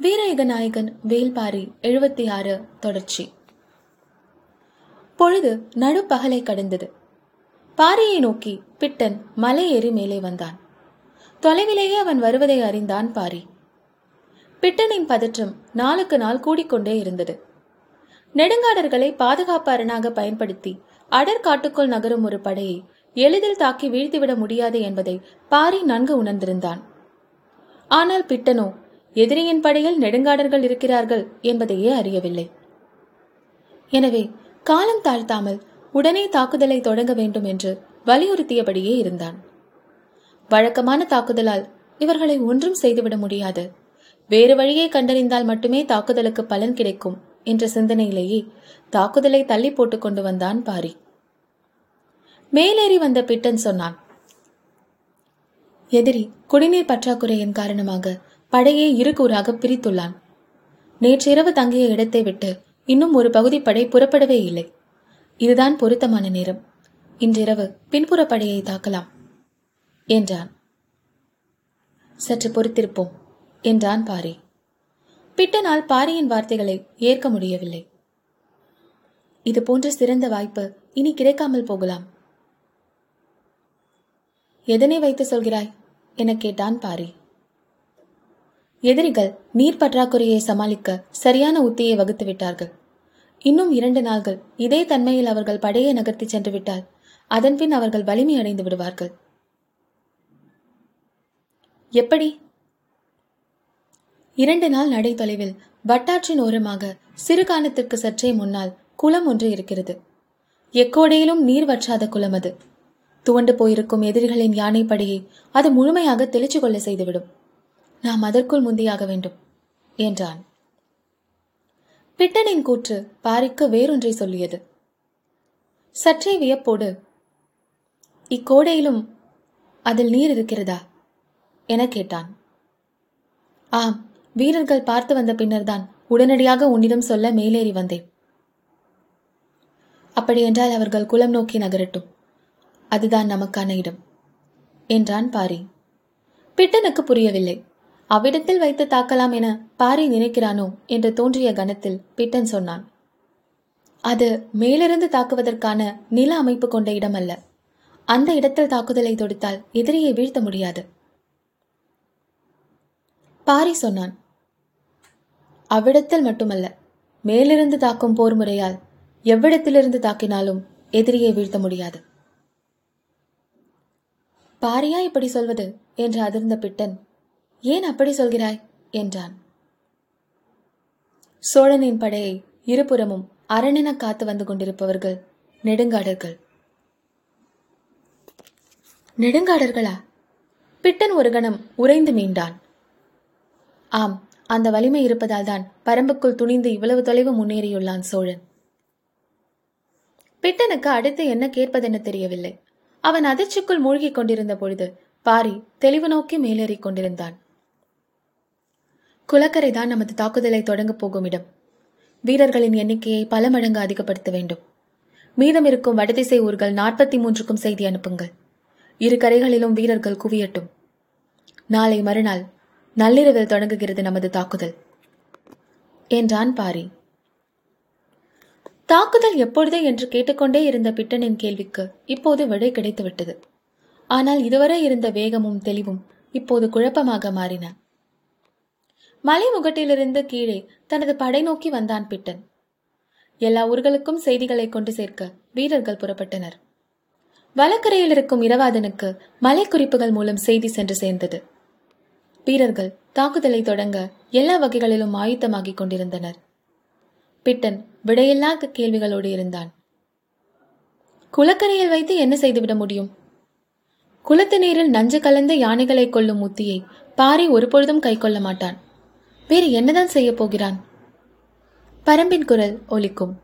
வீரயுக நாயகன் வேல்பாரி எழுபத்தி ஆறு தொடர்ச்சி. பொழுது நடுப்பகலை கடந்தது. பாரியை நோக்கி பிட்டன் மலை ஏறி மேலே வந்தான். தொலைவிலேயே அவன் வருவதை அறிந்தான் பாரி. பிட்டனின் பதற்றம் நாளுக்கு நாள் கூடிக்கொண்டே இருந்தது. நெடுங்காடர்களை பாதுகாப்பு அரணாக பயன்படுத்தி அடர் காட்டுக்குள் நகரும் ஒரு படையை எளிதில் தாக்கி வீழ்த்திவிட முடியாது என்பதை பாரி நன்கு உணர்ந்திருந்தான். ஆனால் பிட்டனோ எதிரியின் படையில் நெடுங்காடர்கள் இருக்கிறார்கள் என்பதையே அறியவில்லை. எனவே காலம் தாழ்த்தாமல் உடனே தாக்குதலை தொடங்க வேண்டும் என்று வலியுறுத்தியபடியே இருந்தான். வழக்கமான தாக்குதலால் இவர்களை ஒன்றும் செய்துவிட முடியாது. வேறு வழியை கண்டறிந்தால் மட்டுமே தாக்குதலுக்கு பலன் கிடைக்கும் என்ற சிந்தனையிலேயே தாக்குதலை தள்ளி போட்டுக் கொண்டு வந்தான் பாரி. மேலேறி வந்த பிட்டன் சொன்னான் எதிரி குடிநீர் பற்றாக்குறையின் காரணமாக படையை இரு கூறாக பிரித்துள்ளான். நேற்றிரவு தங்கிய இடத்தை விட்டு இன்னும் ஒரு பகுதி படை புறப்படவே இல்லை. இதுதான் பொருத்தமான நேரம். இன்றிரவு பின்புற படையை தாக்கலாம் என்றான். சற்று பொறுத்திருப்போம் என்றான் பாரி. பிட்டனால் பாரியின் வார்த்தைகளை ஏற்க முடியவில்லை. இது போன்ற சிறந்த வாய்ப்பு இனி கிடைக்காமல் போகலாம். எதனை வைத்து சொல்கிறாய்? என கேட்டான் பாரி. எதிரிகள் நீர் பற்றாக்குறையை சமாளிக்க சரியான உத்தியை வகுத்து விட்டார்கள். இன்னும் இரண்டு நாள்கள் இதே தன்மையில் அவர்கள் படையை நகர்த்தி சென்று விட்டால் அதன்பின் அவர்கள் வலிமை அடைந்து விடுவார்கள். எப்படி? இரண்டு நாள் நடை தொலைவில் வட்டாற்றின் ஓரமாக சிறுகாலத்திற்கு சற்றே முன்னால் குளம் ஒன்று இருக்கிறது. எக்கோடையிலும் நீர் வற்றாத குளம் அது. துவண்டு போயிருக்கும் எதிரிகளின் யானைப்படையை அது முழுமையாக தெளிச்சு கொள்ள செய்துவிடும். நாம் அதற்குள் முந்தியாக வேண்டும் என்றான். பிட்டனின் கூற்று பாரிக்கு வேறொன்றை சொல்லியது. சற்றே வியப்போடு இக்கோடையிலும் அதில் நீர் இருக்கிறதா? என கேட்டான். ஆம் வீரர்கள் பார்த்து வந்த பின்னர்தான் உடனடியாக உன்னிடம் சொல்ல மேலேறி வந்தேன். அப்படியென்றால் அவர்கள் குலம் நோக்கி நகரட்டும். அதுதான் நமக்கான இடம் என்றான் பாரி. பிட்டனுக்கு புரியவில்லை. அவ்விடத்தில் வைத்து தாக்கலாம் என பாரி நினைக்கிறானோ என்று தோன்றிய கணத்தில் பிட்டன் சொன்னான். அது மேலிருந்து தாக்குவதற்கான நில அமைப்பு கொண்ட இடம் அல்ல அந்த இடத்தில் தாக்குதலை தொடுத்தால் எதிரியை வீழ்த்த முடியாது. பாரி சொன்னான். அவ்விடத்தில் மட்டுமல்ல மேலிருந்து தாக்கும் போர் முறையால் எவ்விடத்திலிருந்து தாக்கினாலும் எதிரியை வீழ்த்த முடியாது. பாரியா இப்படி சொல்வது? என்று அதிர்ந்த பிட்டன் ஏன் அப்படி சொல்கிறாய்? என்றான். சோழனின் படையை இருபுறமும் அரணென காத்து வந்து கொண்டிருப்பவர்கள் நெடுங்காடர்கள். நெடுங்காடர்களா? பிட்டன் ஒரு கணம் உறைந்து மீண்டான். ஆம் அந்த வலிமை இருப்பதால் தான் பரம்புக்குள் துணிந்து இவ்வளவு தொலைவு முன்னேறியுள்ளான் சோழன். பிட்டனுக்கு அடுத்து என்ன கேட்பதென தெரியவில்லை. அவன் அதிர்ச்சிக்குள் மூழ்கிக் கொண்டிருந்த பொழுது பாரி தெளிவு நோக்கி மேலேறிக் கொண்டிருந்தான். குளக்கரை தான் நமது தாக்குதலை தொடங்கப் போகும் இடம். வீரர்களின் எண்ணிக்கையை பல மடங்கு அதிகப்படுத்த வேண்டும். மீதம் இருக்கும் வடதிசை ஊர்கள் நாற்பத்தி மூன்றுக்கும் செய்தி அனுப்புங்கள். இரு கரைகளிலும் வீரர்கள் குவியட்டும். நாளை மறுநாள் நள்ளிரவில் தொடங்குகிறது நமது தாக்குதல். என்றான் பாரி. தாக்குதல் எப்பொழுது என்று கேட்டுக்கொண்டே இருந்த பிட்டனின் கேள்விக்கு இப்போது விடை கிடைத்துவிட்டது. ஆனால் இதுவரை இருந்த வேகமும் தெளிவும் இப்போது குழப்பமாக மாறின. மலை முகட்டிலிருந்து கீழே தனது படை நோக்கி வந்தான் பிட்டன். எல்லா ஊர்களுக்கும் செய்திகளை கொண்டு சேர்க்க வீரர்கள் புறப்பட்டனர். வலக்கரையில் இருக்கும் இரவாதனுக்கு மலை குறிப்புகள் மூலம் செய்தி சென்று சேர்ந்தது. வீரர்கள் தாக்குதலை தொடங்க எல்லா வகைகளிலும் ஆயுத்தமாகிக் கொண்டிருந்தனர். பிட்டன் விடையில்லா கேள்விகளோடு இருந்தான். குளக்கரையில் வைத்து என்ன செய்துவிட முடியும்? குளத்து நீரில் நஞ்சு கலந்த யானைகளை கொள்ளும் உத்தியை பாரி ஒருபொழுதும் கைக்கொள்ள மாட்டான். வேறு என்னதான் செய்ய போகிறான்? பரம்பின் குரல் ஒலிக்கும்.